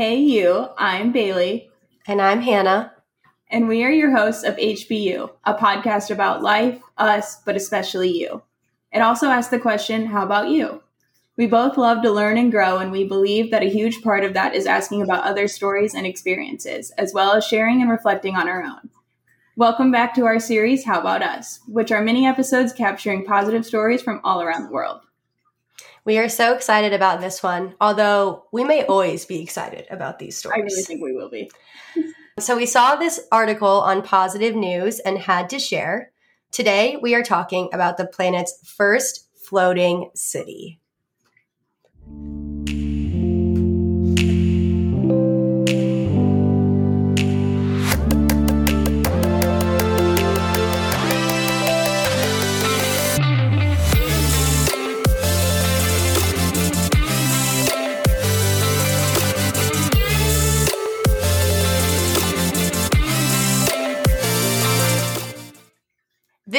Hey, you, I'm Bailey. And I'm Hannah. And we are your hosts of HBU, a podcast about life, us, but especially you. It also asks the question, How about you? We both love to learn and grow, and we believe that a huge part of that is asking about other stories and experiences, as well as sharing and reflecting on our own. Welcome back to our series, How About Us, which are mini episodes capturing positive stories from all around the world. We are so excited about this one, although we may always be excited about these stories. I really think we will be. so, we saw this article on positive news and had to share. Today, we are talking about the planet's first floating city.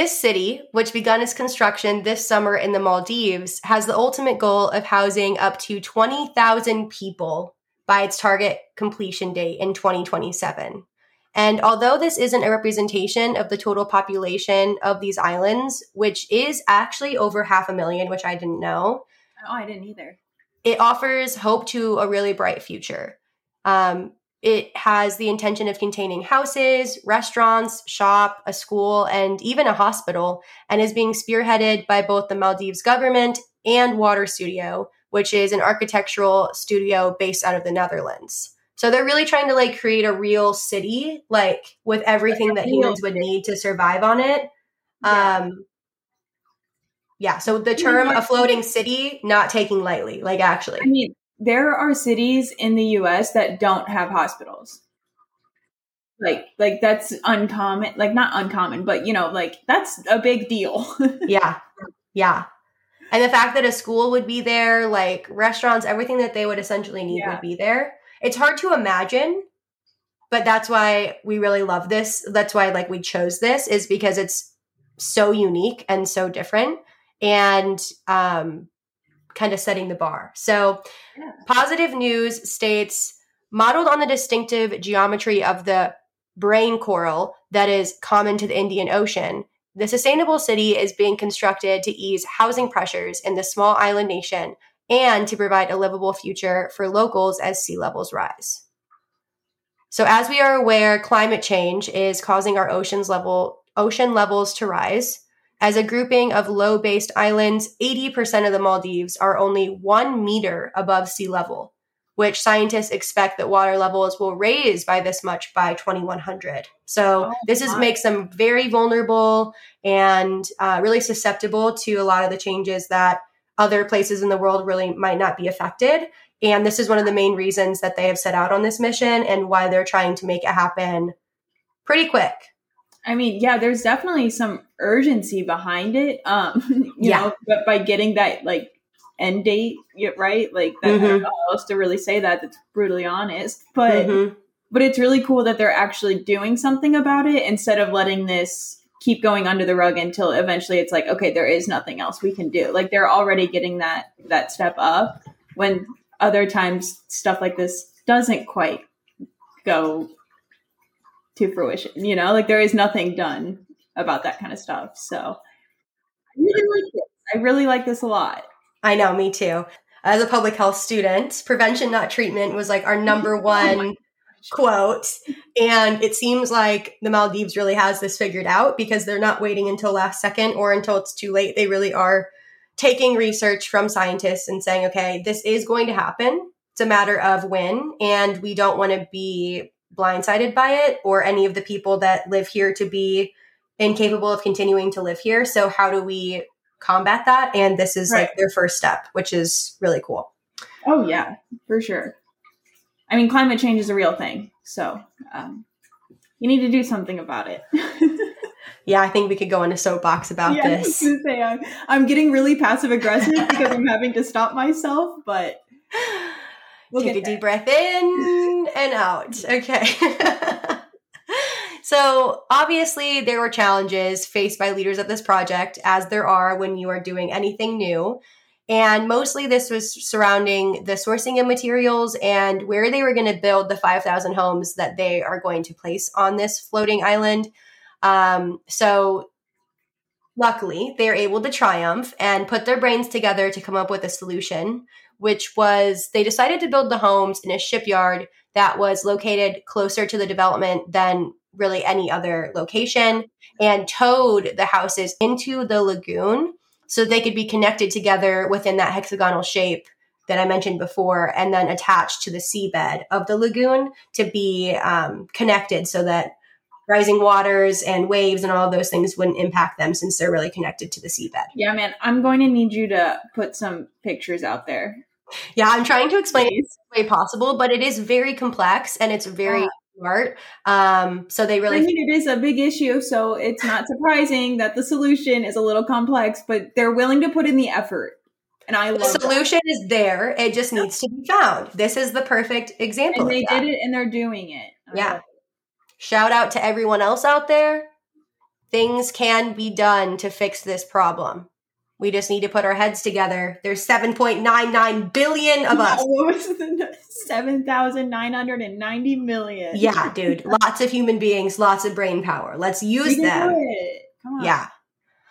This city, which begun its construction this summer in the Maldives, has the ultimate goal of housing up to 20,000 people by its target completion date in 2027. And although this isn't a representation of the total population of these islands, which is actually over half a million, which I didn't know. Oh, I didn't either. It offers hope to a really bright future. Um, it has the intention of containing houses, restaurants, shop, a school, and even a hospital, and is being spearheaded by both the Maldives government and Water Studio, which is an architectural studio based out of the Netherlands. So they're really trying to like create a real city, like with everything that humans would need to survive on it. Yeah. Um, yeah. So the term "a floating city" not taking lightly, like actually. I mean, there are cities in the US that don't have hospitals. Like like that's uncommon, like not uncommon, but you know, like that's a big deal. yeah. Yeah. And the fact that a school would be there, like restaurants, everything that they would essentially need yeah. would be there. It's hard to imagine, but that's why we really love this. That's why like we chose this is because it's so unique and so different. And um kind of setting the bar. So, yeah. positive news states modeled on the distinctive geometry of the brain coral that is common to the Indian Ocean. The sustainable city is being constructed to ease housing pressures in the small island nation and to provide a livable future for locals as sea levels rise. So as we are aware, climate change is causing our oceans level ocean levels to rise. As a grouping of low based islands, 80% of the Maldives are only one meter above sea level, which scientists expect that water levels will raise by this much by 2100. So, oh, this is, makes them very vulnerable and uh, really susceptible to a lot of the changes that other places in the world really might not be affected. And this is one of the main reasons that they have set out on this mission and why they're trying to make it happen pretty quick. I mean, yeah, there's definitely some urgency behind it. Um, you yeah. know, but by getting that like end date right, like that, mm-hmm. I don't know how else to really say that. That's brutally honest, but mm-hmm. but it's really cool that they're actually doing something about it instead of letting this keep going under the rug until eventually it's like, okay, there is nothing else we can do. Like they're already getting that that step up when other times stuff like this doesn't quite go to fruition. You know, like there is nothing done about that kind of stuff. So I really like this. I really like this a lot. I know, me too. As a public health student, prevention, not treatment, was like our oh number oh one oh quote. And it seems like the Maldives really has this figured out because they're not waiting until last second or until it's too late. They really are taking research from scientists and saying, okay, this is going to happen. It's a matter of when, and we don't want to be blindsided by it or any of the people that live here to be incapable of continuing to live here. So how do we combat that? And this is right. like their first step, which is really cool. Oh yeah, for sure. I mean, climate change is a real thing, so um, you need to do something about it. yeah, I think we could go on a soapbox about yeah, this. Say, I'm, I'm getting really passive aggressive because I'm having to stop myself, but we'll take a there. deep breath in and out. Okay. so, obviously, there were challenges faced by leaders of this project, as there are when you are doing anything new. And mostly this was surrounding the sourcing of materials and where they were going to build the 5,000 homes that they are going to place on this floating island. Um, so luckily, they are able to triumph and put their brains together to come up with a solution, which was they decided to build the homes in a shipyard that was located closer to the development than really any other location and towed the houses into the lagoon so they could be connected together within that hexagonal shape that I mentioned before, and then attached to the seabed of the lagoon to be um, connected so that rising waters and waves and all those things wouldn't impact them since they're really connected to the seabed. Yeah, man, I'm going to need you to put some pictures out there. Yeah, I'm trying to explain it the way possible, but it is very complex and it's very smart. Um, so they really. I mean, it is a big issue, so it's not surprising that the solution is a little complex, but they're willing to put in the effort. And I the solution that. is there. It just needs to be found. This is the perfect example. And they did it, and they're doing it. I yeah. Shout out to everyone else out there. Things can be done to fix this problem. We just need to put our heads together. There's 7.99 billion of us. What was 7,990 million? Yeah, dude. lots of human beings, lots of brain power. Let's use them. Yeah.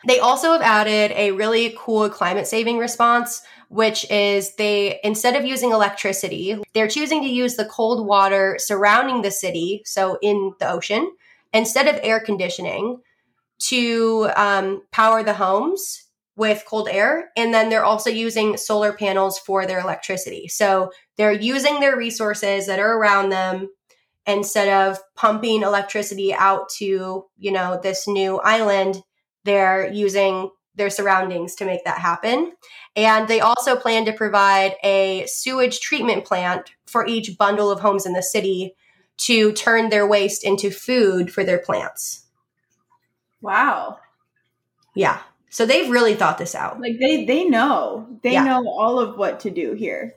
They also have added a really cool climate saving response, which is they, instead of using electricity, they're choosing to use the cold water surrounding the city, so in the ocean, instead of air conditioning to um, power the homes with cold air. And then they're also using solar panels for their electricity. So they're using their resources that are around them instead of pumping electricity out to, you know, this new island. They're using their surroundings to make that happen. And they also plan to provide a sewage treatment plant for each bundle of homes in the city to turn their waste into food for their plants. Wow. Yeah. So they've really thought this out. Like they they know. They yeah. know all of what to do here.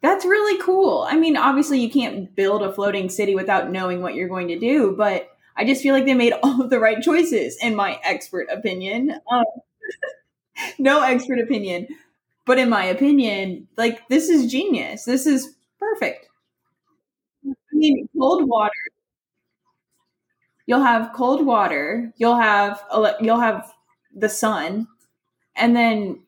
That's really cool. I mean, obviously you can't build a floating city without knowing what you're going to do, but I just feel like they made all of the right choices in my expert opinion. Um, no expert opinion, but in my opinion, like this is genius. This is perfect. I mean, cold water. You'll have cold water. You'll have you'll have the sun and then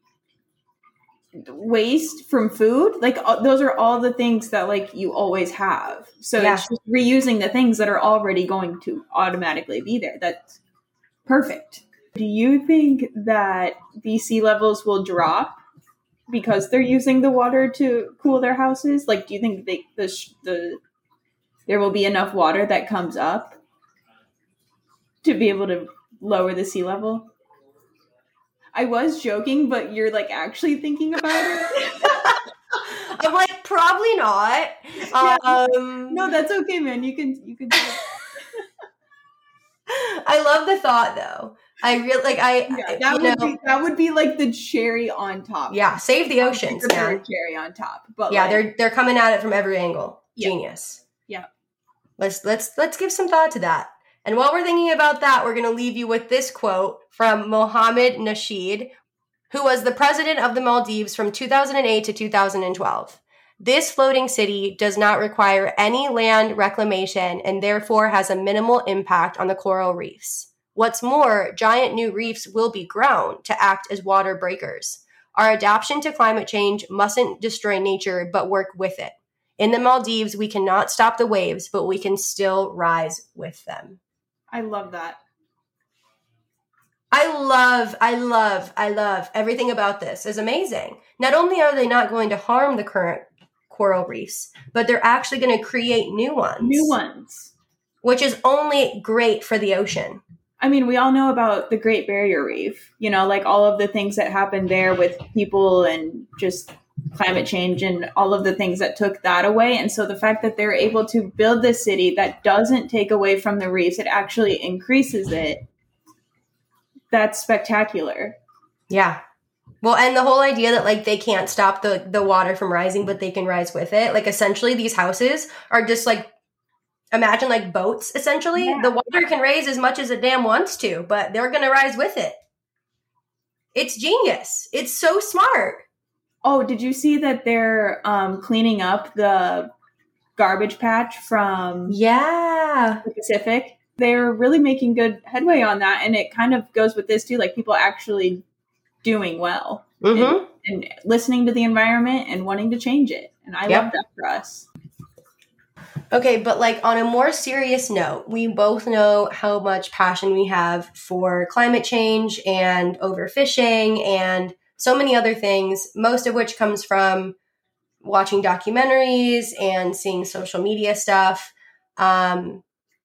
waste from food like uh, those are all the things that like you always have so yeah. it's just reusing the things that are already going to automatically be there that's perfect do you think that the sea levels will drop because they're using the water to cool their houses like do you think they the, the there will be enough water that comes up to be able to lower the sea level I was joking, but you're like actually thinking about it. I'm like, probably not. Yeah. Um, no, that's okay, man. You can you can. I love the thought though. I really like I yeah, that would know, be that would be like the cherry on top. Yeah, save the oceans. The cherry on top. But yeah, like, they're they're coming at it from every angle. Yeah. Genius. Yeah. Let's let's let's give some thought to that. And while we're thinking about that, we're going to leave you with this quote from Mohammed Nasheed, who was the president of the Maldives from 2008 to 2012. This floating city does not require any land reclamation and therefore has a minimal impact on the coral reefs. What's more, giant new reefs will be grown to act as water breakers. Our adaptation to climate change mustn't destroy nature, but work with it. In the Maldives, we cannot stop the waves, but we can still rise with them. I love that. I love, I love, I love everything about this is amazing. Not only are they not going to harm the current coral reefs, but they're actually going to create new ones. New ones. Which is only great for the ocean. I mean, we all know about the Great Barrier Reef, you know, like all of the things that happened there with people and just climate change and all of the things that took that away. And so the fact that they're able to build this city that doesn't take away from the reefs, it actually increases it. That's spectacular. Yeah. Well, and the whole idea that like they can't stop the the water from rising, but they can rise with it. Like essentially these houses are just like imagine like boats essentially. Yeah. The water can raise as much as a dam wants to, but they're going to rise with it. It's genius. It's so smart. Oh, did you see that they're um, cleaning up the garbage patch from yeah the Pacific? They're really making good headway on that, and it kind of goes with this too, like people actually doing well mm-hmm. and, and, listening to the environment and wanting to change it. And I yep. love that for us. Okay, but like on a more serious note, we both know how much passion we have for climate change and overfishing and so many other things, most of which comes from watching documentaries and seeing social media stuff. Um,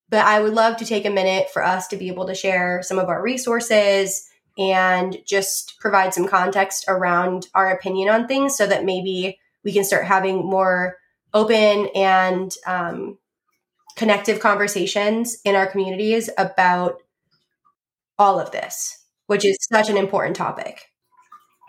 but I would love to take a minute for us to be able to share some of our resources and just provide some context around our opinion on things so that maybe we can start having more open and um, connective conversations in our communities about all of this, which is such an important topic.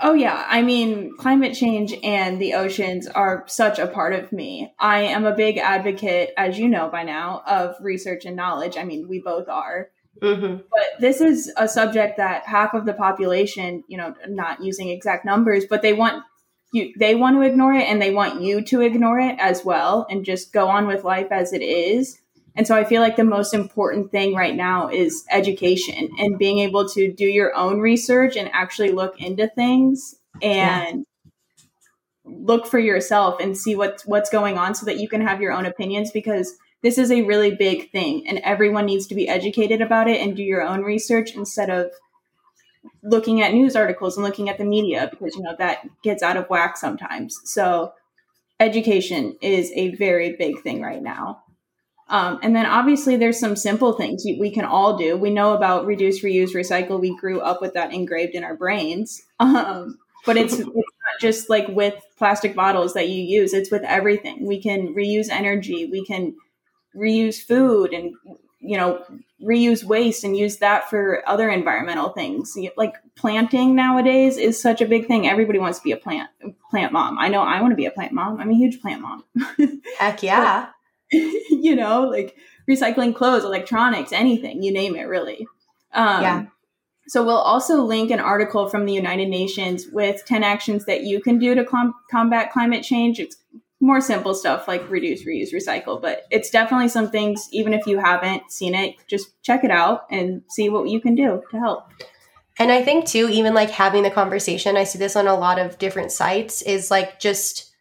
Oh, yeah. I mean, climate change and the oceans are such a part of me. I am a big advocate, as you know by now, of research and knowledge. I mean, we both are. Mm-hmm. But this is a subject that half of the population, you know, not using exact numbers, but they want you they want to ignore it and they want you to ignore it as well and just go on with life as it is. And so I feel like the most important thing right now is education and being able to do your own research and actually look into things and yeah. look for yourself and see what's what's going on so that you can have your own opinions because this is a really big thing and everyone needs to be educated about it and do your own research instead of looking at news articles and looking at the media because you know that gets out of whack sometimes. So education is a very big thing right now. Um, and then obviously there's some simple things we can all do. We know about reduce reuse recycle. We grew up with that engraved in our brains. Um, but it's, it's not just like with plastic bottles that you use. It's with everything. We can reuse energy. We can reuse food and you know reuse waste and use that for other environmental things. Like planting nowadays is such a big thing. Everybody wants to be a plant plant mom. I know i want to be a plant mom. I'm a huge plant mom. Heck yeah. But, you know like recycling clothes electronics anything you name it really. Um, yeah. so we'll also link an article from the united nations with 10 actions that you can do to com- combat climate change. It's more simple stuff like reduce, reuse, recycle. But it's definitely some things, even if you haven't seen it, just check it out and see what you can do to help. And I think too, even like having the conversation, I see this on a lot of different sites, is like just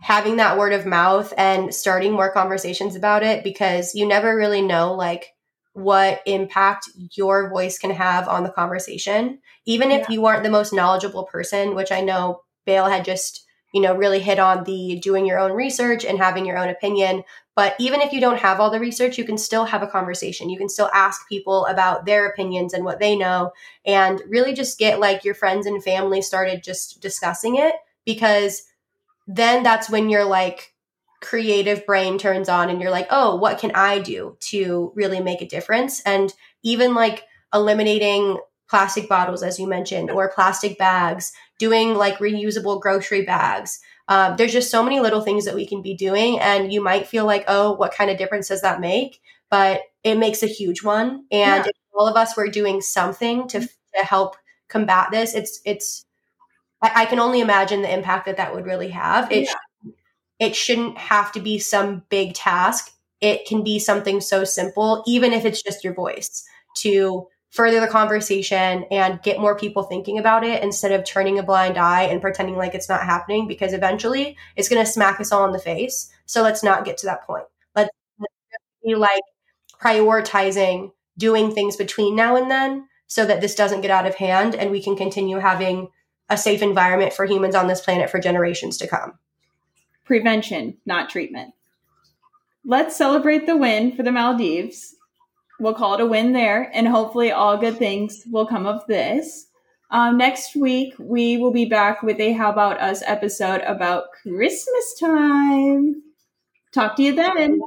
having that word of mouth and starting more conversations about it because you never really know like what impact your voice can have on the conversation. Even if yeah. you aren't the most knowledgeable person, which I know Bale had just you know, really hit on the doing your own research and having your own opinion. But even if you don't have all the research, you can still have a conversation. You can still ask people about their opinions and what they know and really just get like your friends and family started just discussing it because then that's when your like creative brain turns on and you're like, "Oh, what can I do to really make a difference?" And even like eliminating plastic bottles, as you mentioned, or plastic bags, doing like reusable grocery bags. Um, there's just so many little things that we can be doing. And you might feel like, oh, what kind of difference does that make? But it makes a huge one. And yeah. if all of us were doing something to, to help combat this, it's, it's, I, I, can only imagine the impact that that would really have. It, yeah. it shouldn't have to be some big task. It can be something so simple, even if it's just your voice to further the conversation and get more people thinking about it instead of turning a blind eye and pretending like it's not happening because eventually it's going to smack us all in the face. So let's not get to that point. Let's, be like prioritizing doing things between now and then so that this doesn't get out of hand and we can continue having a safe environment for humans on this planet for generations to come. Prevention, not treatment. Let's celebrate the win for the Maldives we'll call it a win there, and hopefully all good things will come of this. Um, next week, we will be back with a How About Us episode about Christmas time. Talk to you then.